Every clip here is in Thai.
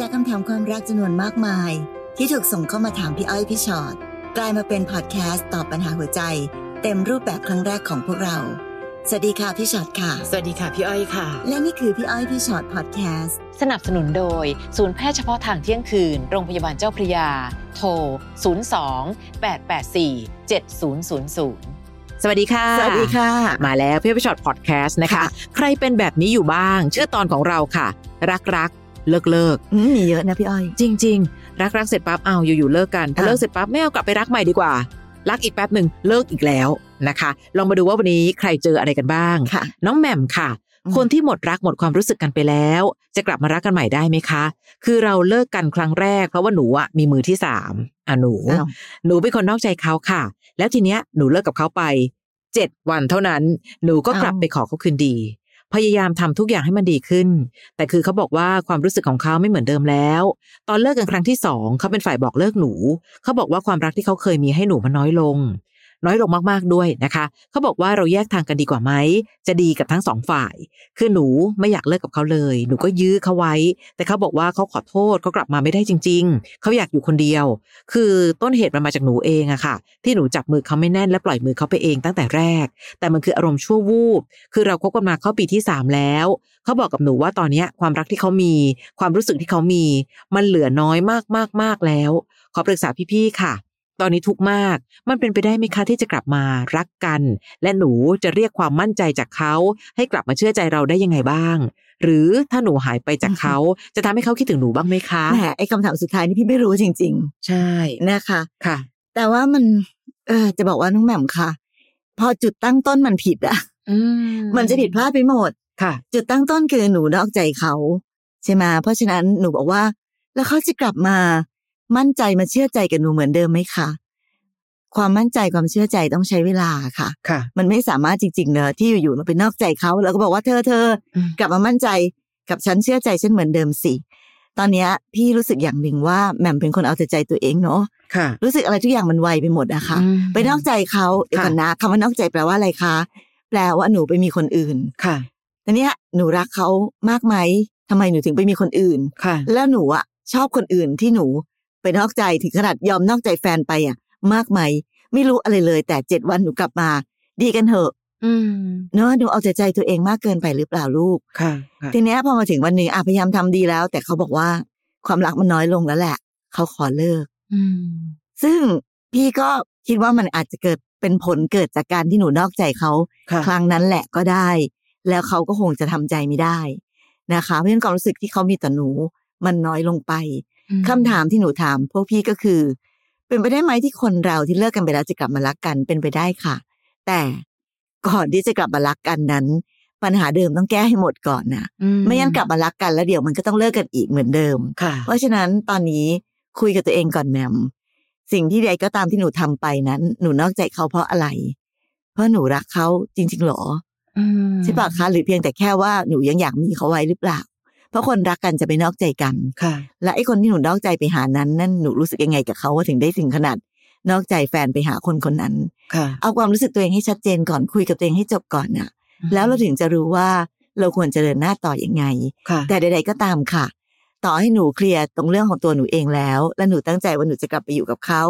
จากคำถามความรักจำนวนมากมาย ที่ถูกส่งเข้ามาถามพี่อ้อยพี่ชอ็อตกลายมาเป็นพอดแคสต์ตอบปัญหาหัวใจ เต็มรูปแบบครั้งแรกของพวกเรา สวัสดีค่ะพี่ชอ็อตค่ะ สวัสดีค่ะพี่อ้อยค่ะ และนี่คือพี่อ้อยพี่ชอ็อตพอดแคสต์สนับสนุนโดย ศูนย์แพทย์เฉพาะทางเที่ยงคืน โรงพยาบาลเจ้าพระยา โทร 02 884 7000สวัสดีค่ะ สวัสดีค่ะ มาแล้วพี่พี่ฉอดพอดแคสต์นะคะค่ะใครเป็นแบบนี้อยู่บ้าง ชื่อตอนของเราค่ะ รักรัก เลิกเลิกอืมมีเยอะนะพี่อ้อย จริง ๆ รักรักเสร็จปั๊บเอาอยู่ๆเลิกกันพอค่ะเลิกเสร็จปั๊บไม่เอากลับไปรักใหม่ดีกว่า รักอีกแป๊บหนึ่งเลิกอีกแล้วนะคะ ลองมาดูว่าวันนี้ใครเจออะไรกันบ้างค่ะน้องแหม่มค่ะอืมคนที่หมดรักหมดความรู้สึกกันไปแล้ว จะกลับมารักกันใหม่ได้ไหมคะ คือเราเลิกกันครั้งแรกเพราะว่าหนูอะมีมือที่สามอะหนูอ้าวหนูเป็นคนนอกใจเขาค่ะ แล้วทีเนี้ยหนูเลิกกับเขาไปเจ็ดวันเท่านั้น หนูก็กลับอ้าวไปขอเขาคืนดี พยายามทำทุกอย่างให้มันดีขึ้น แต่คือเขาบอกว่าความรู้สึกของเขาไม่เหมือนเดิมแล้ว ตอนเลิกกันครั้งที่สองเขาเป็นฝ่ายบอกเลิกหนู เขาบอกว่าความรักที่เขาเคยมีให้หนูมันน้อยลง น้อยลงมากๆด้วยนะคะเขาบอกว่าเราแยกทางกันดีกว่าไหมจะดีกับทั้งสองฝ่าย คือหนูไม่อยากเลิกกับเขาเลย หนูก็ยื้อเขาไว้ แต่เขาบอกว่าเขาขอโทษเขากลับมาไม่ได้จริง ๆเขาอยากอยู่คนเดียว คือต้นเหตุมันมาจากหนูเองอะค่ะ ที่หนูจับมือเขาไม่แน่นและปล่อยมือเขาไปเองตั้งแต่แรก แต่มันคืออารมณ์ชั่ววูบคือเราคบกันมาเข้าปีที่สามแล้วเขาบอกกับหนูว่าตอนนี้ความรักที่เขามี ความรู้สึกที่เขามี มันเหลือน้อยมากมากมากแล้ว ขอปรึกษาพี่ๆค่ะ ตอนนี้ทุกข์มาก มันเป็นไปได้ไหมคะที่จะกลับมารักกัน และหนูจะเรียกความมั่นใจจากเขา ให้กลับมาเชื่อใจเราได้ยังไงบ้าง หรือถ้าหนูหายไปจากเขา จะทำให้เขาคิดถึงหนูบ้างไหมคะแหมไอ้คำถามสุดท้ายนี่พี่ไม่รู้จริงใช่ๆนะคะค่ะ แต่ว่ามัน เออจะบอกว่าน้องแหม่มค่ะ พอจุดตั้งต้นมันผิดอะอืมันจะผิดพลาดไปหมดค่ะ จุดตั้งต้นคือหนูนอกใจเขาใช่ไหมเพราะฉะนั้นหนูบอกว่า แล้วเขาจะกลับมา มั่นใจมาเชื่อใจกับหนูเหมือนเดิมไหมคะความมั่นใจความเชื่อใจต้องใช้เวลาค่ะ ค่ะ มันไม่สามารถจริงๆเนอะที่อยู่ๆเราไปนอกใจเขาแล้วก็บอกว่าเธอเธออืม กลับมามั่นใจกับฉันเชื่อใจฉันเหมือนเดิมสิตอนเนี้ยพี่รู้สึกอย่างหนึ่งว่าแหม่มเป็นคนเอาแต่ใจตัวเองเนาะค่ะรู้สึกอะไรทุกอย่างมันไวไปหมดอะค่ะ อืม ไปนอกใจเขาเดี๋ยวก่อนนะคำว่านอกใจแปลว่าอะไรคะ แปลว่าหนูไปมีคนอื่นค่ะ แต่เนี้ยหนูรักเขามากไหมทำไมหนูถึงไปมีคนอื่น ค่ะ แล้วหนูอะชอบคนอื่นที่หนู ไปนอกใจถึงขนาดยอมนอกใจแฟนไปอะมากไหมไม่รู้อะไรเลย แต่เจ็ดวันหนูกลับมา ดีกันเถอะอืมเนอะหนูเอาแต่ใจตัวเองมากเกินไปหรือเปล่าลูกค่ะค่ะทีเนี้ยพอมาถึงวันหนึ่งอะพยายามทำดีแล้ว แต่เขาบอกว่าความรักมันน้อยลงแล้วแหละ เขาขอเลิกอืมซึ่งพี่ก็คิดว่ามันอาจจะเกิดเป็นผลเกิดจากการที่หนูนอกใจเขาค่ะครั้งนั้นแหละก็ได้ แล้วเขาก็คงจะทำใจไม่ได้นะคะ เพราะฉะนั้นความรู้สึกที่เขามีต่อหนู มันน้อยลงไป คำถามที่หนูถามพวกพี่ก็คือ เป็นไปได้ไหมที่คนเราที่เลิกกันไปแล้วจะกลับมารักกันเป็นไปได้ค่ะ แต่ก่อนที่จะกลับมารักกันนั้น ปัญหาเดิมต้องแก้ให้หมดก่อนนะอืไม่งั้นกลับมารักกันแล้วเดี๋ยวมันก็ต้องเลิกกันอีกเหมือนเดิมค่ะเพราะฉะนั้นตอนนี้คุยกับตัวเองก่อนแหมมสิ่งที่ใดก็ตามที่หนูทำไปนั้น หนูนอกใจเขาเพราะอะไร เพราะหนูรักเขาจริง ๆหรออืมใช่ปะคะหรือเพียงแต่แค่ว่าหนูยังอยากมีเขาไว้หรือเปล่า เพราะคนรักกันจะไปนอกใจกันค่ะ และไอ้คนที่หนูนอกใจไปหานั้นนั่นหนูรู้สึกยังไงกับเขาว่าถึงได้ถึงขนาด นอกใจแฟนไปหาคนคนนั้นค่ะ เอาความรู้สึกตัวเองให้ชัดเจนก่อนคุยกับตัวเองให้จบก่อนน่ะ แล้วเราถึงจะรู้ว่าเราควรจะเดินหน้าต่ออยังไงค่ะแต่ใด ๆก็ตามค่ะ ต่อให้หนูเคลียร์ตรงเรื่องของตัวหนูเองแล้ว และหนูตั้งใจว่าหนูจะกลับไปอยู่กับเขา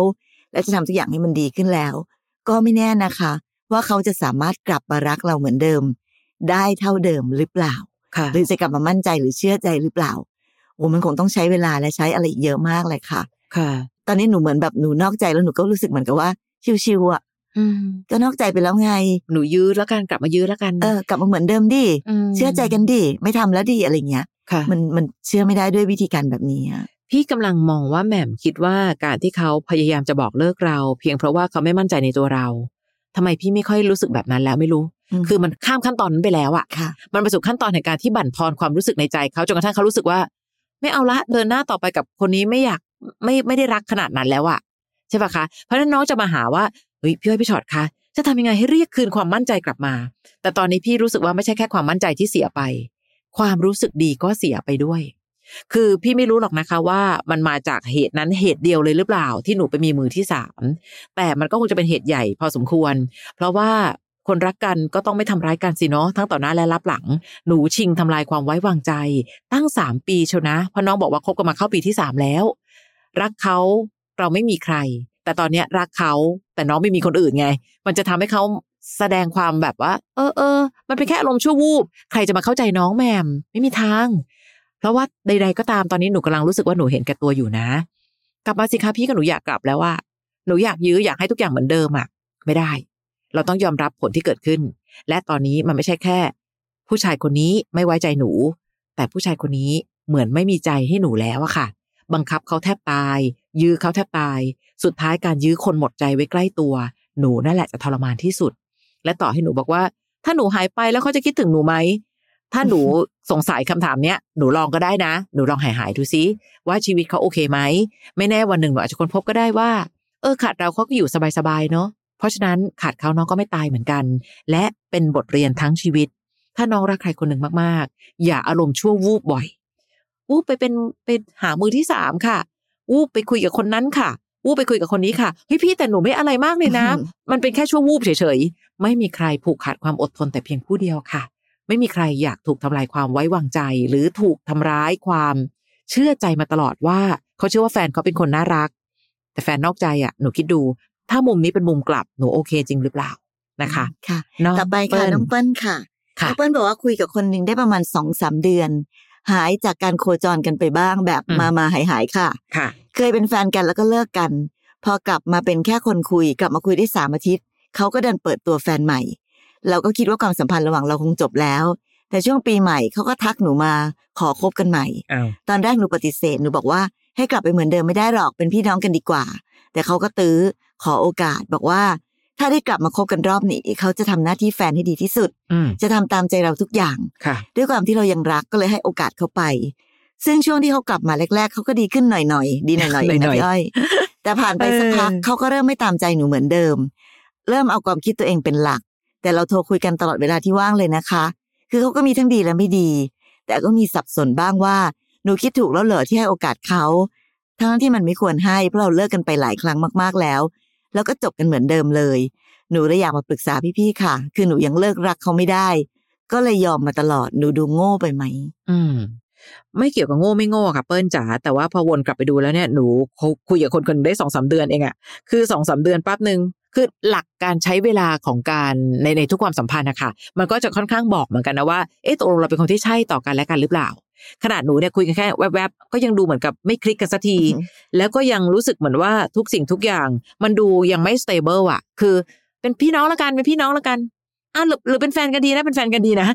และจะทำทุกอย่างให้มันดีขึ้นแล้ว ก็ไม่แน่นะคะ ว่าเขาจะสามารถกลับมารักเราเหมือนเดิม ได้เท่าเดิมหรือเปล่าค่ะ หรือจะกลับมามั่นใจหรือเชื่อใจหรือเปล่าโอ้มันคงต้องใช้เวลาและใช้อะไรอีกเยอะมากเลยค่ะ ค่ะ ตอนนี้หนูเหมือนแบบหนูนอกใจแล้วหนูก็รู้สึกเหมือนกับว่าชิวๆอะอืมก็นอกใจไปแล้วไง หนูยื้อแล้วกันกลับมายื้อแล้วกัน เออกลับมาเหมือนเดิมดิมเชื่อใจกันดิไม่ทำแล้วดิอะไรเงี้ยค่ะมันมันเชื่อไม่ได้ด้วยวิธีการแบบนี้อะพี่กำลังมองว่าแหม่มคิดว่าการที่เขาพยายามจะบอกเลิกเรา เพียงเพราะว่าเขาไม่มั่นใจในตัวเราทำไมพี่ไม่ค่อยรู้สึกแบบนั้นแล้วไม่รู้ม คือมันข้ามขั้นตอนนั้นไปแล้วอะค่ะ มันไปสู่ขั้นตอนแห่งการที่บั่นทอนความรู้สึกในใจเขาจนกระทั่งเขารู้สึกว่า ไม่เอาละเดินหน้าต่อไปกับคนนี้ไม่อยากไม่ไม่ได้รักขนาดนั้นแล้วอะใช่ปะคะ เพราะฉะนั้นน้องจะมาหาว่าเฮ้ยพี่อ้อยพี่ชอตคะจะทำยังไงให้เรียกคืนความมั่นใจกลับมา แต่ตอนนี้พี่รู้สึกว่าไม่ใช่แค่ความมั่นใจที่เสียไป ความรู้สึกดีก็เสียไปด้วย คือพี่ไม่รู้หรอกนะคะว่ามันมาจากเหตุนั้นเหตุเดียวเลยหรือเปล่า ที่หนูไปมีมือที่สามแต่มันก็คงจะเป็นเหตุใหญ่พอสมควร เพราะว่า คนรักกันก็ต้องไม่ทำร้ายกันสิเนาะทั้งต่อหน้าและรับหลัง หนูชิงทำลายความไว้วางใจ ตั้งสามปีเชียวนะเพราะน้องบอกว่าคบกันมาเข้าปีที่สามแล้ว รักเขาเราไม่มีใคร แต่ตอนเนี้ยรักเขาแต่น้องไม่มีคนอื่นไง มันจะทำให้เขาแสดงความแบบว่า เออเออมันเป็นแค่อารมณ์ชั่ววูบใครจะมาเข้าใจน้องแมมไม่มีทาง เพราะว่าใด ๆ ก็ตามตอนนี้หนูกำลังรู้สึกว่าหนูเห็นแก่ตัวอยู่นะ กลับมาสิคะพี่กับหนูอยากกลับแล้วว่าหนูอยากยื้ออยากให้ทุกอย่างเหมือนเดิมอะไม่ได้ เราต้องยอมรับผลที่เกิดขึ้น และตอนนี้มันไม่ใช่แค่ ผู้ชายคนนี้ไม่ไว้ใจหนู แต่ผู้ชายคนนี้เหมือนไม่มีใจให้หนูแล้วอะค่ะ บังคับเขาแทบตาย ยื้อเขาแทบตาย สุดท้ายการยื้อคนหมดใจไว้ใกล้ตัว หนูนั่นแหละจะทรมานที่สุด และต่อให้หนูบอกว่า ถ้าหนูหายไปแล้วเขาจะคิดถึงหนูไหมถ้าหนูสงสัยคำถามเนี้ยหนูลองก็ได้นะ หนูลองหายหายดูซิว่าชีวิตเขาโอเคไหม ไม่แน่วันหนึ่งหนูอาจจะค้นพบก็ได้ว่า เออขาดเราเขาก็อยู่สบายๆเนาะ ราะฉะนั้นขาดเขาน้องก็ไม่ตายเหมือนกัน และเป็นบทเรียนทั้งชีวิต ถ้าน้องรักใครคนหนึ่งมากๆ อย่าอารมณ์ชั่ววูบบ่อยวูบไปเป็นไปหามือที่สามค่ะวูบไปคุยกับคนนั้นค่ะวูบไปคุยกับคนนี้ค่ะเฮ้ยพี่แต่หนูไม่อะไรมากเลยนะ มันเป็นแค่ชั่ววูบเฉยๆ ไม่มีใครผูกขาดความอดทนแต่เพียงผู้เดียวค่ะ ไม่มีใครอยากถูกทำลายความไว้วางใจ หรือถูกทำร้ายความ เชื่อใจมาตลอดว่า เขาเชื่อว่าแฟนเขาเป็นคนน่ารัก แต่แฟนนอกใจอะหนูคิดดู ถ้ามุมนี้เป็นมุมกลับหนูโอเคจริงหรือเปล่านะคะค่ะน้องต่อไปค่ะเปิ้ลน้องเปิ้ลค่ะค่ะน้องเปิ้ลบอกว่าคุยกับคนหนึ่งได้ประมาณสองสามเดือน หายจากการโคจรกันไปบ้างแบบอืมมามาหายหายๆค่ะค่ะ เคยเป็นแฟนกันแล้วก็เลิกกัน พอกลับมาเป็นแค่คนคุยกลับมาคุยได้สามอาทิตย์เขาก็ดันเปิดตัวแฟนใหม่ เราก็คิดว่าความสัมพันธ์ระหว่างเราคงจบแล้ว แต่ช่วงปีใหม่เขาก็ทักหนูมาขอคบกันใหม่อ้าวตอนแรกหนูปฏิเสธหนูบอกว่าให้กลับไปเหมือนเดิมไม่ได้หรอกเป็นพี่น้องกันดีกว่า แต่เขาก็ตื้อ ขอโอกาสบอกว่า ถ้าได้กลับมาคบกันรอบนี้ เขาจะทำหน้าที่แฟนให้ดีที่สุดอืมจะทำตามใจเราทุกอย่างค่ะด้วยความที่เรายังรักก็เลยให้โอกาสเขาไป ซึ่งช่วงที่เขากลับมาแรก ๆเขาก็ดีขึ้นหน่อยๆดีหน่อยๆเองหน่อยนะๆพี่อ้อย แต่ผ่านไปสักพักเออเขาก็เริ่มไม่ตามใจหนูเหมือนเดิม เริ่มเอาความคิดตัวเองเป็นหลัก แต่เราโทรคุยกันตลอดเวลาที่ว่างเลยนะคะ คือเขาก็มีทั้งดีและไม่ดี แต่ก็มีสับสนบ้างว่าหนูคิดถูกแล้วเหรอที่ให้โอกาสเขาทั้งที่มันไม่ควรให้เพราะเราเลิกกันไปหลายครั้งมากๆแล้ว แล้วก็จบกันเหมือนเดิมเลย หนูเลยอยากมาปรึกษาพี่ๆค่ะ คือหนูยังเลิกรักเขาไม่ได้ ก็เลยยอมมาตลอดหนูดูโง่ไปไหม อืมไม่เกี่ยวกับโง่ไม่โง่ค่ะเปิ้ลจ๋าแต่ว่าพอวนกลับไปดูแล้วเนี่ยหนูคุยกับคนคนได้สองสามเดือนเองอะคือสองสามเดือนแป๊บหนึ่งคือหลักการใช้เวลาของการในในทุกความสัมพันธ์นะคะมันก็จะค่อนข้างบอกเหมือนกันนะว่าเอ๊ะตกลงเราเป็นคนที่ใช่ต่อกันและกันหรือเปล่า ขนาดหนูเนี่ยคุยกันแค่แวบๆก็ยังดูเหมือนกับไม่คลิกกันสักทีอือหือแล้วก็ยังรู้สึกเหมือนว่าทุกสิ่งทุกอย่าง มันดูยังไม่ stable อะ คือเป็นพี่น้องละกันเป็นพี่น้องละกันอะหรือหรือเป็นแฟนกันดีนะเป็นแฟนกันดีนะ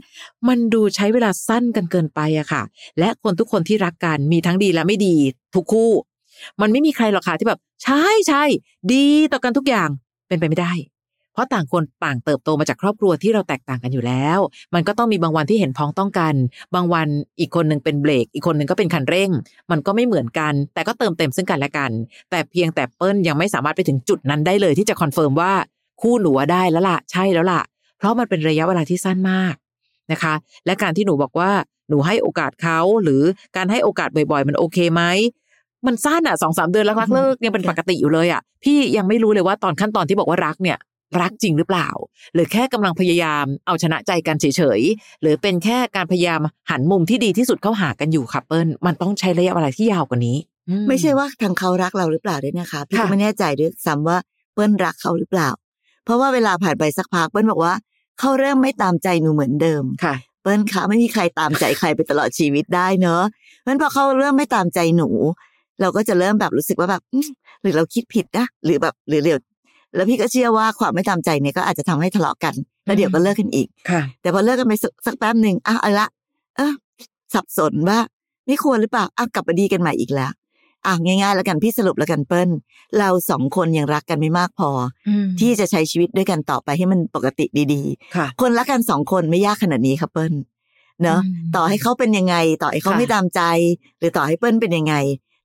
มันดูใช้เวลาสั้นกันเกินไปอะค่ะ และคนทุกคนที่รักกันมีทั้งดีและไม่ดีทุกคู่ มันไม่มีใครหรอกค่ะที่แบบ ใช่ใช่ดีต่อกันทุกอย่างเป็นไปไม่ได้ เพราะต่างคนต่างเติบโตมาจากครอบครัวที่เราแตกต่างกันอยู่แล้ว มันก็ต้องมีบางวันที่เห็นพ้องต้องกัน บางวันอีกคนหนึ่งเป็นเบรก อีกคนหนึ่งก็เป็นคันเร่ง มันก็ไม่เหมือนกัน แต่ก็เติมเต็มซึ่งกันและกัน แต่เพียงแต่เปิ้ลยังไม่สามารถไปถึงจุดนั้นได้เลยที่จะ confirm ว่าคู่หนูได้แล้วล่ะใช่แล้วล่ะ เพราะมันเป็นระยะเวลาที่สั้นมากนะคะ และการที่หนูบอกว่าหนูให้โอกาสเขาหรือการให้โอกาสบ่อยๆ มันโอเคไหมมันสั้นอะสองสามเดือนรักๆเลิกยังเป็นปกติอยู่เลยอะพี่ยังไม่รู้เลยว่าตอนขั้นตอนที่บอกว่ารักเนี่ย รักจริงหรือเปล่า หรือแค่กำลังพยายามเอาชนะใจกันเฉยๆ หรือเป็นแค่การพยายามหันมุมที่ดีที่สุดเข้าหากันอยู่ค่ะเปิ้ลมันต้องใช้ระยะเวลาที่ยาวกว่านี้อืไม่ใช่ว่าทางเขารักเราหรือเปล่าด้วยนะคะพี่ค่ะก็ไม่แน่ใจด้วยซ้ำว่าเปิ้ลรักเขาหรือเปล่า เพราะว่าเวลาผ่านไปสักพักเปิ้ลบอกว่าเขาเริ่มไม่ตามใจหนูเหมือนเดิมค่ะ เปิ้ลคะไม่มีใครตามใจใครไปตลอดชีวิตได้เนอะเพราะฉะนั้นพอเขาเริ่มไม่ตามใจหนู เราก็จะเริ่มแบบรู้สึกว่าแบบอืมหรือเราคิดผิดนะหรือแบบหรือเดี๋ยว แล้วพี่ก็เชื่อว่าความไม่ตามใจเนี่ยก็อาจจะทำให้ทะเลาะกัน แล้วเดี๋ยวก็เลิกกันอีกค่ะ แต่พอเลิกกันไปสักสักแป๊บหนึ่งอะเอาละเออสับสนว่าไม่ควรหรือเปล่าอะกลับมาดีกันใหม่อีกแล้วอะง่ายๆ แล้วกันพี่สรุปแล้วกันเปิ้ล เราสองคนยังรักกันไม่มากพอ ที่จะใช้ชีวิตด้วยกันต่อไปให้มันปกติดีค่ะๆคนรักกันสองคนไม่ยากขนาดนี้ครับเปิ้ลเนอะอืมต่อให้เขาเป็นยังไง ต่อให้เขาค่ะไม่ตามใจ หรือต่อให้เปิ้ลเป็นยังไง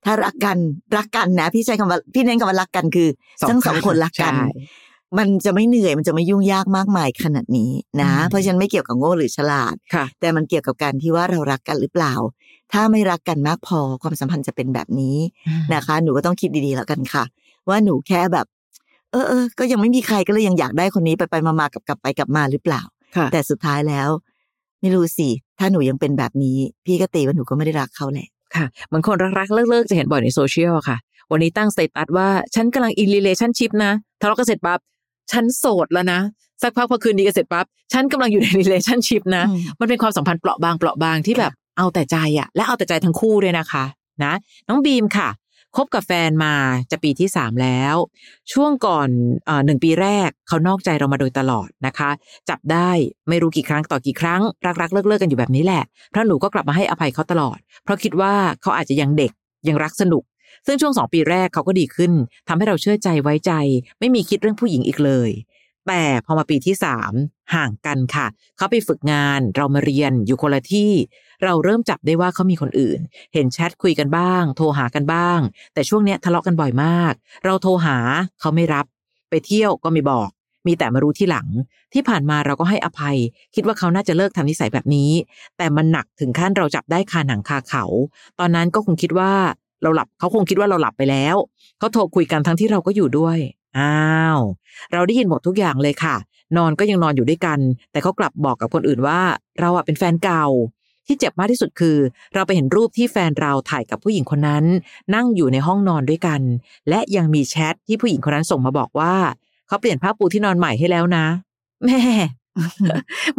ถ้ารักกันรักกันนะพี่ใช้คำว่าพี่เน้นคำว่ารักกันคือทั้งสองคนรักกันใช่มันจะไม่เหนื่อยมันจะไม่ยุ่งยากมากมายขนาดนี้นะอืมเพราะฉะนั้นไม่เกี่ยวกับโง่หรือฉลาดค่ะแต่มันเกี่ยวกับการที่ว่าเรารักกันหรือเปล่า ถ้าไม่รักกันมากพอความสัมพันธ์จะเป็นแบบนี้นะคะ หนูก็ต้องคิดดีๆแล้วกันค่ะ ว่าหนูแค่แบบ เออเออก็ยังไม่มีใครก็เลยยังอยากได้คนนี้ไปไปมามากับกลับไปกลับมาหรือเปล่าค่ะแต่สุดท้ายแล้ว ไม่รู้สิถ้าหนูยังเป็นแบบนี้ พี่ก็ตีว่าหนูก็ไม่ได้รักเขาแหละ ค่ะเหมือนคนรักๆเลิกๆจะเห็นบ่อยในโซเชียลอะค่ะ วันนี้ตั้ง status ว่าฉันกำลังอิน a t ชั่นชิพนะทะเลาะกันเสร็จปั๊บฉันโสดแล้วนะ สักพักพอคืนดีกันเสร็จปั๊บฉันกำลังอยู่ใน relationship นะอืมมันเป็นความสัมพันธ์เปราะบางเปราะบางที่แบบเอาแต่ใจอะและเอาแต่ใจทั้งคู่ด้วยนะคะ นะ น้องบีมค่ะ คบกับแฟนมาจะปีที่สามแล้ว ช่วงก่อนหนึ่งปีแรกเขานอกใจเรามาโดยตลอดนะคะ จับได้ไม่รู้กี่ครั้งต่อกี่ครั้ง รักๆเลิกๆกันอยู่แบบนี้แหละเพราะหนูก็กลับมาให้อภัยเขาตลอด เพราะคิดว่าเขาอาจจะยังเด็กยังรักสนุก ซึ่งช่วงสองปีแรกเขาก็ดีขึ้นทำให้เราเชื่อใจไว้ใจ ไม่มีคิดเรื่องผู้หญิงอีกเลย แต่พอมาปีที่สามห่างกันค่ะ เขาไปฝึกงานเรามาเรียนอยู่คนละที่ เราเริ่มจับได้ว่าเขามีคนอื่น เห็นแชทคุยกันบ้าง โทรหากันบ้าง แต่ช่วงเนี้ยทะเลาะกันบ่อยมาก เราโทรหาเขาไม่รับ ไปเที่ยวก็ไม่บอก มีแต่มารู้ที่หลัง ที่ผ่านมาเราก็ให้อภัย คิดว่าเขาน่าจะเลิกทำนิสัยแบบนี้ แต่มันหนักถึงขั้นเราจับได้คาหนังคาเขา ตอนนั้นก็คงคิดว่าเราหลับเขาคงคิดว่าเราหลับไปแล้ว เขาโทรคุยกันทั้งที่เราก็อยู่ด้วย อ้าว เราได้ยินหมดทุกอย่างเลยค่ะ นอนก็ยังนอนอยู่ด้วยกัน แต่เขากลับบอกกับคนอื่นว่า เราอะเป็นแฟนเก่า ที่เจ็บมากที่สุดคือ เราไปเห็นรูปที่แฟนเราถ่ายกับผู้หญิงคนนั้น นั่งอยู่ในห้องนอนด้วยกัน และยังมีแชทที่ผู้หญิงคนนั้นส่งมาบอกว่า เขาเปลี่ยนผ้าปูที่นอนใหม่ให้แล้วนะแม่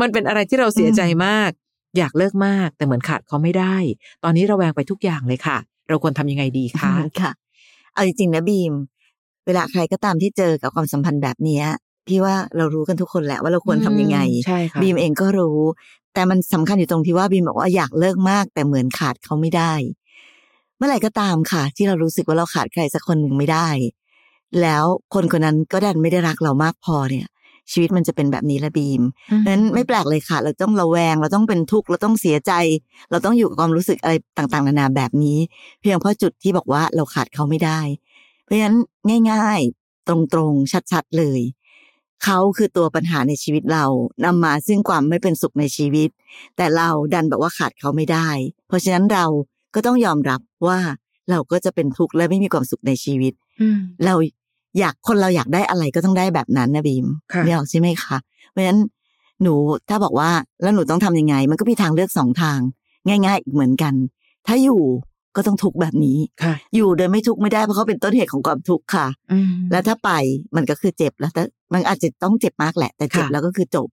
มันเป็นอะไรที่เราเสียใจมาก อยากเลิกมากแต่เหมือนขาดเขาไม่ได้ ตอนนี้ระแวงไปทุกอย่างเลยค่ะ เราควรทำยังไงดีคะค่ะเอาจริงๆนะบีม เวลาใครก็ตามที่เจอกับความสัมพันธ์แบบเนี้ยพี่ว่าเรารู้กันทุกคนแหละว่าเราควรทำยังไงใช่ค่ะบีมเองก็รู้ แต่มันสำคัญอยู่ตรงที่ว่าบีมบอกว่าอยากเลิกมาก แต่เหมือนขาดเขาไม่ได้ เมื่อไหร่ก็ตามค่ะ ที่เรารู้สึกว่าเราขาดใครสักคนหนึ่งไม่ได้ แล้วคนคนนั้นก็ดันไม่ได้รักเรามากพอเนี่ยชีวิตมันจะเป็นแบบนี้ละบีมอืมนั้นไม่แปลกเลยค่ะ เราต้องระแวง เราต้องเป็นทุกข์ เราต้องเสียใจ เราต้องอยู่กับความรู้สึกอะไรต่าง ๆ นานาแบบนี้ เพียงเพราะจุดที่บอกว่าเราขาดเขาไม่ได้ เพราะฉะนั้นง่าย ๆ ตรงๆ ชัดๆ เลย เขาคือตัวปัญหาในชีวิตเรานำมาซึ่งความไม่เป็นสุขในชีวิต แต่เราดันแบบว่าขาดเขาไม่ได้ เพราะฉะนั้นเราก็ต้องยอมรับว่าเราก็จะเป็นทุกข์และไม่มีความสุขในชีวิตอืมเราอยากคนเราอยากได้อะไรก็ต้องได้แบบนั้นนะบีมค่ะนี่ออกใช่ไหมคะเพราะฉะนั้นหนูถ้าบอกว่าแล้วหนูต้องทำยังไง มันก็มีทางเลือกสองทาง ง่าย ๆ อีกเหมือนกัน ถ้าอยู่ ก็ต้องทุกข์แบบนี้ค่ะ อยู่โดยไม่ทุกข์ไม่ได้เพราะเขาเป็นต้นเหตุของความทุกข์ค่ะอืมแล้วถ้าไปมันก็คือเจ็บแล้วแต่มันอาจจะต้องเจ็บมากแหละ แต่เจ็บค่ะแล้วก็คือจบ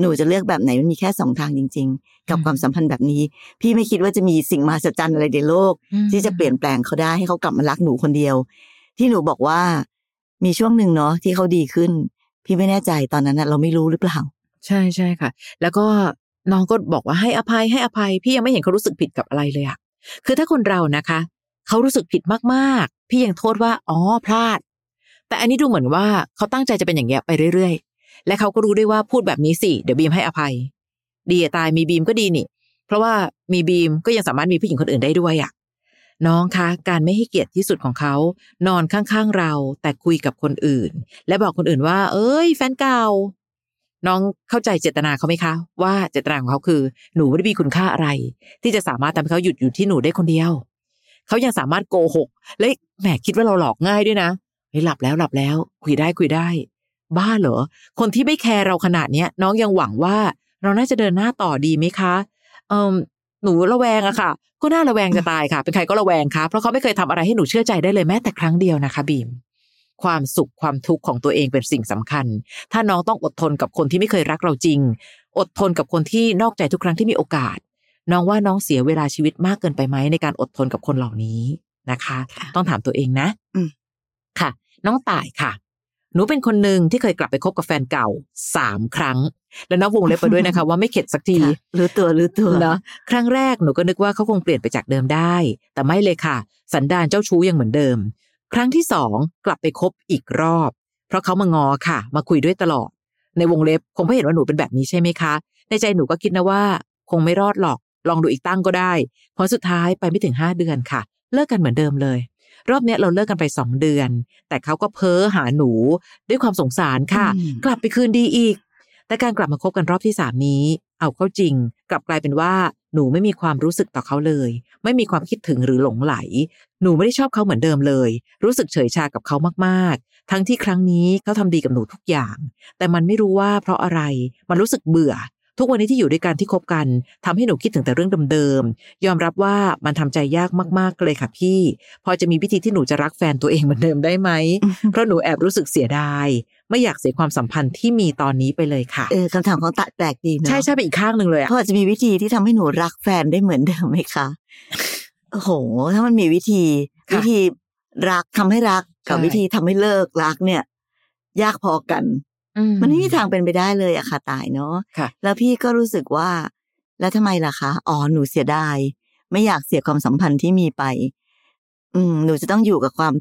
หนูจะเลือกแบบไหนมันมีแค่สองทางจริง ๆ กับอืมความสัมพันธ์แบบนี้ พี่ไม่คิดว่าจะมีสิ่งมหัศจรรย์อะไรในโลกอืมที่จะเปลี่ยนแปลงเขาได้ให้เขากลับมารักหนูคนเดียว ที่หนูบอกว่า มีช่วงหนึ่งเนาะที่เขาดีขึ้น พี่ไม่แน่ใจตอนนั้นน่ะเราไม่รู้หรือเปล่า ใช่ใช่ค่ะ แล้วก็น้องก็บอกว่าให้อภัยให้อภัย พี่ยังไม่เห็นเขารู้สึกผิดกับอะไรเลยอะ คือถ้าคนเรานะคะ เขารู้สึกผิดมากๆ พี่ยังโทษว่าอ๋อพลาด แต่อันนี้ดูเหมือนว่าเขาตั้งใจจะเป็นอย่างเงี้ยไปเรื่อยๆ และเขาก็รู้ด้วยว่าพูดแบบนี้สิเดี๋ยวบีมให้อภัย ดีตายมีบีมก็ดีนี่ เพราะว่ามีบีมก็ยังสามารถมีผู้หญิงคนอื่นได้ด้วยอะน้องคะการไม่ให้เกียรติที่สุดของเขา นอนข้างๆเราแต่คุยกับคนอื่น และบอกคนอื่นว่า เอ้ย แฟนเก่า น้องเข้าใจเจตนาเขาไหมคะ ว่าเจตนาของเขาคือ หนูไม่ได้มีคุณค่าอะไร ที่จะสามารถทำให้เขาหยุดอยู่ที่หนูได้คนเดียว เขายังสามารถโกหก และแหมคิดว่าเราหลอกง่ายด้วยนะเฮ้ยหลับแล้วหลับแล้ว คุยได้คุยได้ บ้าเหรอ คนที่ไม่แคร์เราขนาดเนี้ย น้องยังหวังว่าเราน่าจะเดินหน้าต่อดีไหมคะ เอิมหนูระแวงอะค่ะ ก็น่าระแวงจะตายค่ะ เป็นใครก็ระแวงค่ะ เพราะเขาไม่เคยทำอะไรให้หนูเชื่อใจได้เลยแม้แต่ครั้งเดียวนะคะบีม ความสุขความทุกข์ของตัวเองเป็นสิ่งสำคัญ ถ้าน้องต้องอดทนกับคนที่ไม่เคยรักเราจริง อดทนกับคนที่นอกใจทุกครั้งที่มีโอกาส น้องว่าน้องเสียเวลาชีวิตมากเกินไปไหมในการอดทนกับคนเหล่านี้นะคะค่ะต้องถามตัวเองนะอืมค่ะ น้องต่ายค่ะ หนูเป็นคนหนึ่งที่เคยกลับไปคบกับแฟนเก่าสามครั้ง แล้วนับวงเล็บไปด้วยนะคะ ว่าไม่เข็ดสักทีค่ะรู้ตัวรู้ตัวเนาะครั้งแรกหนูก็นึกว่าเขาคงเปลี่ยนไปจากเดิมได้ แต่ไม่เลยค่ะ สันดานเจ้าชู้ยังเหมือนเดิม ครั้งที่สองกลับไปคบอีกรอบ เพราะเขามางอค่ะ มาคุยด้วยตลอด ในวงเล็บคงไม่เห็นว่าหนูเป็นแบบนี้ใช่ไหมคะ ในใจหนูก็คิดนะว่า คงไม่รอดหรอก ลองดูอีกตั้งก็ได้ผลสุดท้ายไปไม่ถึงห้าเดือนค่ะ เลิกกันเหมือนเดิมเลย รอบเนี้ยเราเลิกกันไปสองเดือน แต่เขาก็เพ้อหาหนูด้วยความสงสารค่ะอืมกลับไปคืนดีอีก แต่การกลับมาคบกันรอบที่สามนี้ เอาเข้าจริง กลับกลายเป็นว่าหนูไม่มีความรู้สึกต่อเขาเลย ไม่มีความคิดถึงหรือหลงไหล หนูไม่ได้ชอบเขาเหมือนเดิมเลย รู้สึกเฉยชากับเขามากๆ ทั้งที่ครั้งนี้เขาทำดีกับหนูทุกอย่าง แต่มันไม่รู้ว่าเพราะอะไร มันรู้สึกเบื่อ ทุกวันนี้ที่อยู่ด้วยกันที่คบกันทำให้หนูคิดถึงแต่เรื่องเดิมๆ ยอมรับว่ามันทำใจยากมากๆเลยค่ะพี่ พอจะมีวิธีที่หนูจะรักแฟนตัวเองเหมือนเดิมได้ไหม เพราะหนูแอบรู้สึกเสียดาย ไม่อยากเสียความสัมพันธ์ที่มีตอนนี้ไปเลยค่ะ เออคำถามของตะแปลกดีเนาะ ใช่ใช่ไปอีกข้างหนึ่งเลยอะพอจะมีวิธีที่ทำให้หนูรักแฟนได้เหมือนเดิมไหมคะ โอ้โห ถ้ามันมีวิธีค่ะวิธีรักทำให้รักกับใช่วิธีทำให้เลิกรักเนี่ย ยากพอกันอืมันไม่มีทางเป็นไปได้เลยอะค่ะตายเนาะค่ะแล้วพี่ก็รู้สึกว่า แล้วทำไมล่ะคะอ๋อหนูเสียดายไม่อยากเสียความสัมพันธ์ที่มีไป อืม หนูจะต้องอยู่กับความ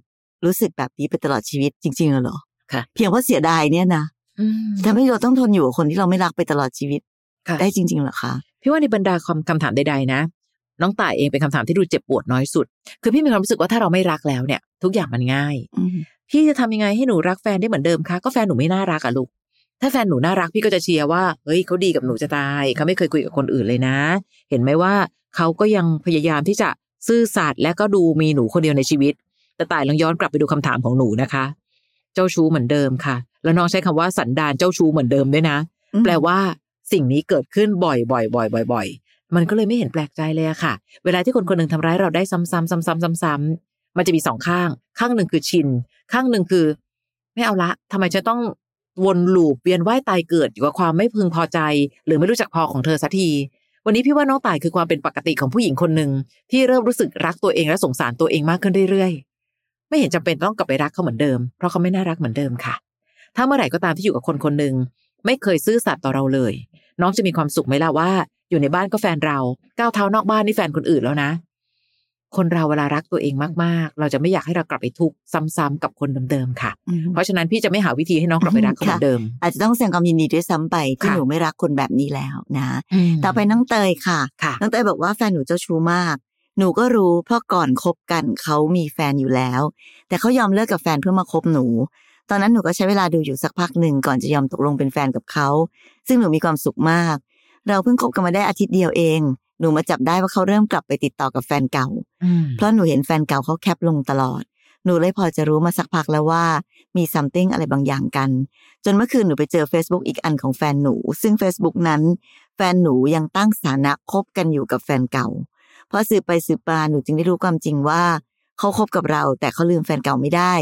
รู้สึกแบบนี้ไปตลอดชีวิตจริงๆเหรอค่ะ เพียงเพราะเสียดายเนี่ยนะอืมทำให้เราต้องทนอยู่กับคนที่เราไม่รักไปตลอดชีวิตค่ะได้จริงๆเหรอคะพี่ว่าในบรรดาคำคำถามใดๆนะ น้องต่ายเองเป็นคำถามที่ดูเจ็บปวดน้อยสุด คือพี่มีความรู้สึกว่าถ้าเราไม่รักแล้วเนี่ย ทุกอย่างมันง่ายอืมพี่จะทำยังไงให้หนูรักแฟนได้เหมือนเดิมคะก็แฟนหนูไม่น่ารักอะลูกถ้าแฟนหนูน่ารักพี่ก็จะเชียร์ว่าเฮ้ยเขาดีกับหนูจะตายเขาไม่เคยคุยกับคนอื่นเลยนะ เห็นไหมว่าเขาก็ยังพยายามที่จะซื่อสัตย์และก็ดูมีหนูคนเดียวในชีวิต แต่ต่ายลองย้อนกลับไปดูคำถามของหนูนะคะ เจ้าชู้เหมือนเดิมค่ะ แล้วน้องใช้คำว่าสันดานเจ้าชู้เหมือนเดิมด้วยนะ แปลว่าสิ่งนี้เกิดขึ้นบ่อยๆบ่อยๆบ่อยๆ มันก็เลยไม่เห็นแปลกใจเลยอะค่ะ เวลาที่คนคนหนึ่งทำร้ายเราได้ซ้ำๆซ้ำๆซ้ำๆมันจะมีสองข้าง ข้างหนึ่งคือชิน ข้างหนึ่งคือ ไม่เอาละทำไมจะต้องวนลูปเวียนว่ายตายเกิดอยู่กับความไม่พึงพอใจ หรือไม่รู้จักพอของเธอสักที วันนี้พี่ว่าน้องตายคือความเป็นปกติของผู้หญิงคนหนึ่งที่เริ่มรู้สึกรักตัวเองและสงสารตัวเองมากขึ้นเรื่อยๆ ไม่เห็นจำเป็นต้องกลับไปรักเขาเหมือนเดิม เพราะเขาไม่น่ารักเหมือนเดิมค่ะ ถ้าเมื่อไหร่ก็ตามที่อยู่กับคนคนหนึ่งไม่เคยซื่อสัตย์ต่อเราเลย น้องจะมีความสุขไหมล่ะว่า อยู่ในบ้านก็แฟนเราก้าวเท้านอกบ้านนี่แฟนคนอื่นแล้วนะ คนเราเวลารักตัวเองมากๆ เราจะไม่อยากให้เรากลับไปทุกข์ซ้ำๆกับคนเดิมๆค่ะอืมเพราะฉะนั้นพี่จะไม่หาวิธีให้น้องกลับไปรักเขาเหมือนเดิม อาจจะต้องแสดงความยินดีด้วยซ้ำไปที่ค่ะหนูไม่รักคนแบบนี้แล้วนะมต่อไปน้องเตยค่ะค่ะน้องเตยบอกว่าแฟนหนูเจ้าชู้มากหนูก็รู้เพราะก่อนคบกันเขามีแฟนอยู่แล้ว แต่เขายอมเลิกกับแฟนเพื่อมาคบหนู ตอนนั้นหนูก็ใช้เวลาดูอยู่สักพักหนึ่งก่อนจะยอมตกลงเป็นแฟนกับเขา ซึ่งหนูมีความสุขมาก เราเพิ่งคบกันมาได้อาทิตย์เดียวเอง หนูมาจับได้ว่าเขาเริ่มกลับไปติดต่อกับแฟนเก่าอืมเพราะหนูเห็นแฟนเก่าเขาแคปลงตลอด หนูเลยพอจะรู้มาสักพักแล้วว่า มีซัมติ n งอะไรบางอย่างกัน จนเมื่อคืนหนูไปเจอ Facebook อีกอันของแฟนหนู ซึ่ง Facebook นั้น แฟนหนูยังตั้งสถานะคบกันอยู่กับแฟนเก่าพอสืบไปสืบมาหนูจึงได้รู้ความจริงว่าเขาคบกับเรา แต่เขาลืมแฟนเก่าไม่ได้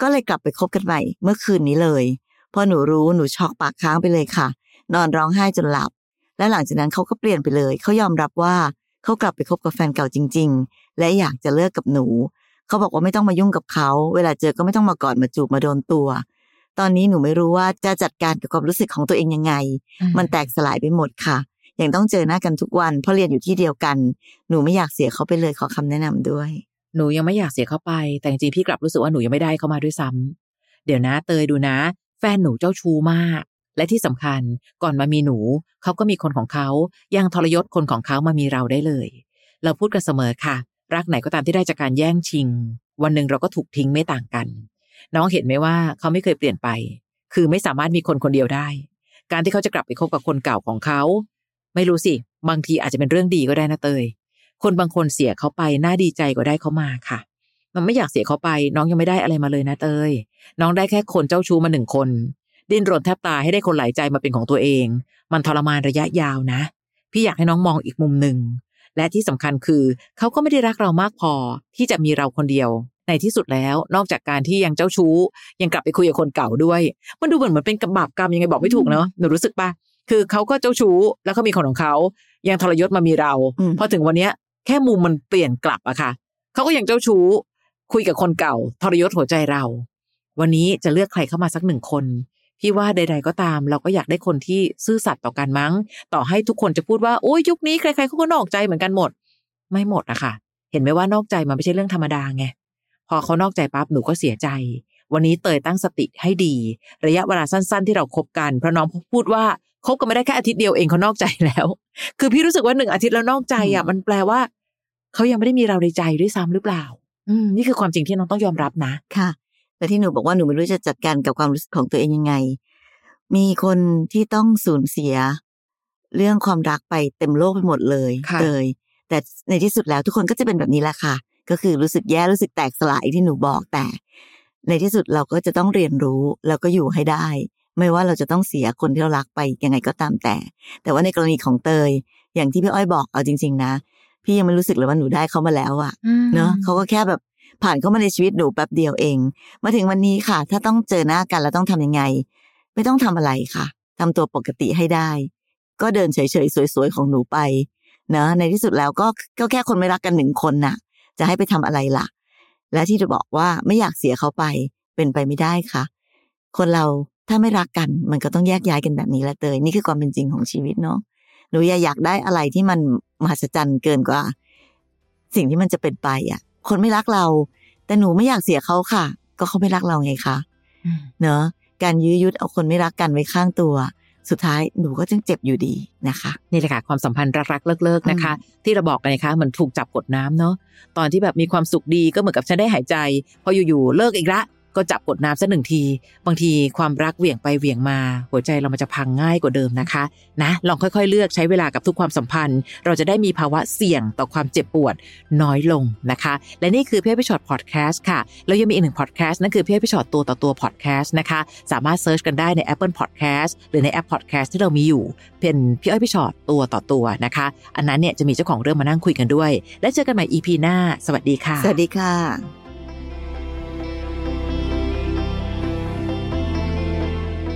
ก็เลยกลับไปคบกันใหม่ เมื่อคืนนี้เลยพอหนูรู้หนูช็อกปากค้างไปเลยค่ะ นอนร้องไห้จนหลับ และหลังจากนั้นเขาก็เปลี่ยนไปเลย เขายอมรับว่าเขากลับไปคบกับแฟนเก่าจริง ๆ และอยากจะเลิกกับหนู เขาบอกว่าไม่ต้องมายุ่งกับเขา เวลาเจอก็ไม่ต้องมากอดมาจูบมาโดนตัว ตอนนี้หนูไม่รู้ว่าจะจัดการกับความรู้สึกของตัวเองยังไง มันแตกสลายไปหมดค่ะยังต้องเจอหน้ากันทุกวัน เพราะเรียนอยู่ที่เดียวกัน หนูไม่อยากเสียเขาไปเลยขอคำแนะนำด้วย หนูยังไม่อยากเสียเขาไป แต่จริงๆพี่กลับรู้สึกว่าหนูยังไม่ได้เขามาด้วยซ้ำเดี๋ยวนะ เตยดูนะ แฟนหนูเจ้าชู้มาก และที่สำคัญก่อนมามีหนู เขาก็มีคนของเขายังทรยศคนของเขามามีเราได้เลย เราพูดกันเสมอค่ะ รักไหนก็ตามที่ได้จากการแย่งชิง วันหนึ่งเราก็ถูกทิ้งไม่ต่างกัน น้องเห็นไหมว่าเขาไม่เคยเปลี่ยนไป คือไม่สามารถมีคนคนเดียวได้ การที่เขาจะกลับไปคบกับคนเก่าของเขา ไม่รู้สิ บางทีอาจจะเป็นเรื่องดีก็ได้นะเตย คนบางคนเสียเขาไปน่าดีใจกว่าได้เขามาค่ะมันไม่อยากเสียเขาไป น้องยังไม่ได้อะไรมาเลยนะเตย น้องได้แค่คนเจ้าชู้มาหนึ่งคน ดิ้นรนแทบตายให้ได้คนหลายใจมาเป็นของตัวเอง มันทรมานระยะยาวนะ พี่อยากให้น้องมองอีกมุมหนึ่ง และที่สำคัญคือเขาก็ไม่ได้รักเรามากพอที่จะมีเราคนเดียว ในที่สุดแล้วนอกจากการที่ยังเจ้าชู้ ยังกลับไปคุยกับคนเก่าด้วย มันดูเหมือนเหมือนเป็นกบาปกรรมยังไงบอกไม่ถูกเนาะหนูรู้สึกปะคือเขาก็เจ้าชู้แล้วเขามีคนของเขา ยังทรยศมามีเราอืมพอถึงวันเนี้ยแค่มุมมันเปลี่ยนกลับอะค่ะ เขาก็ยังเจ้าชู้ คุยกับคนเก่า ทรยศหัวใจเรา วันนี้จะเลือกใครเข้ามาสักหนึ่งคน พี่ว่าใด ๆ ก็ตาม เราก็อยากได้คนที่ซื่อสัตย์ต่อกันมั้ง ต่อให้ทุกคนจะพูดว่าโอ้ยยุคนี้ใครๆเขาก็นอกใจเหมือนกันหมด ไม่หมดอะค่ะเห็นไหมว่านอกใจมันไม่ใช่เรื่องธรรมดาไงพอเขานอกใจปั๊บหนูก็เสียใจ วันนี้เตยตั้งสติให้ดี ระยะเวลาสั้น ๆ ที่เราคบกันเพราะน้องพูดว่าคบกันไม่ได้แค่อาทิตย์เดียวเองเขานอกใจแล้ว คือพี่รู้สึกว่าหนึ่งอาทิตย์แล้วนอกใจอะมันแปลว่าเขายังไม่ได้มีเราในใจด้วยซ้ำหรือเปล่า อืมนี่คือความจริงที่น้องต้องยอมรับนะ ค่ะ แต่ที่หนูบอกว่าหนูไม่รู้จะจัดการกับความรู้สึกของตัวเองยังไง มีคนที่ต้องสูญเสีย เรื่องความรักไปเต็มโลกไปหมดเลยค่ะเลย แต่ในที่สุดแล้วทุกคนก็จะเป็นแบบนี้แหละค่ะ ก็คือรู้สึกแย่รู้สึกแตกสลายที่หนูบอกแต่ ในที่สุดเราก็จะต้องเรียนรู้แล้วก็อยู่ให้ได้ ไม่ว่าเราจะต้องเสียคนที่เรารักไปยังไงก็ตามแต่ แต่ว่าในกรณีของเตย อย่างที่พี่อ้อยบอกเอาจริง ๆ นะพี่ยังไม่รู้สึกเลยว่าหนูได้เขามาแล้วอะเนาะเขาก็แค่แบบ ผ่านเข้ามาในชีวิตหนูแป๊บเดียวเอง มาถึงวันนี้ค่ะ ถ้าต้องเจอหน้ากันแล้วต้องทำยังไง ไม่ต้องทำอะไรค่ะทำตัวปกติให้ได้ ก็เดินเฉยๆสวยๆของหนูไปเนะในที่สุดแล้วก็ก็แค่คนไม่รักกันหนึ่งคนน่ะ จะให้ไปทำอะไรล่ะ และที่จะบอกว่าไม่อยากเสียเขาไปเป็นไปไม่ได้ค่ะ คนเราถ้าไม่รักกัน มันก็ต้องแยกย้ายกันแบบนี้ละเตยนี่คือความเป็นจริงของชีวิตเนาะหนูอยาอยากได้อะไรที่มันมหัศจรรย์เกินกว่า สิ่งที่มันจะเป็นไปอะ คนไม่รักเรา แต่หนูไม่อยากเสียเขาค่ะ ก็เขาไม่รักเราไงคะเนอะการยื้อยุดเอาคนไม่รักกันไว้ข้างตัว สุดท้ายหนูก็จึงเจ็บอยู่ดีนะคะ นี่แหละค่ะความสัมพันธ์รักๆเลิกๆนะคะ ที่เราบอกกันนะคะเหมือนถูกจับกดน้ำเนาะตอนที่แบบมีความสุขดีก็เหมือนกับฉันได้หายใจ พออยู่ๆเลิกอีกละ ก็จับกดน้ำสักหนึ่งที บางทีความรักเหวี่ยงไปเหวี่ยงมา หัวใจเรามันจะพังง่ายกว่าเดิมนะคะ นะ ลองค่อยๆ เลือกใช้เวลากับทุกความสัมพันธ์ เราจะได้มีภาวะเสี่ยงต่อความเจ็บปวดน้อยลงนะคะ และนี่คือพี่อ้พี่ชอตพอดแคสต์ค่ะ แล้วยังมีอีกหนึ่งพอดแคสต์นั่นคือพี่อ้พี่ชอตตัวต่อตัวพอดแคสต์นะคะ สามารถ search กันได้ใน Apple Podcast หรือในแอปพอดแคสต์ที่เรามีอยู่ เป็นพี่อ้อยพี่ฉอดตัวต่อตัวนะคะ อันนั้นเนี่ยจะมีเจ้าของเรื่องมานั่งคุยกันด้วย และเจอกันใหม่ EP หน้า สวัสดีค่ะ สวัสดีค่ะ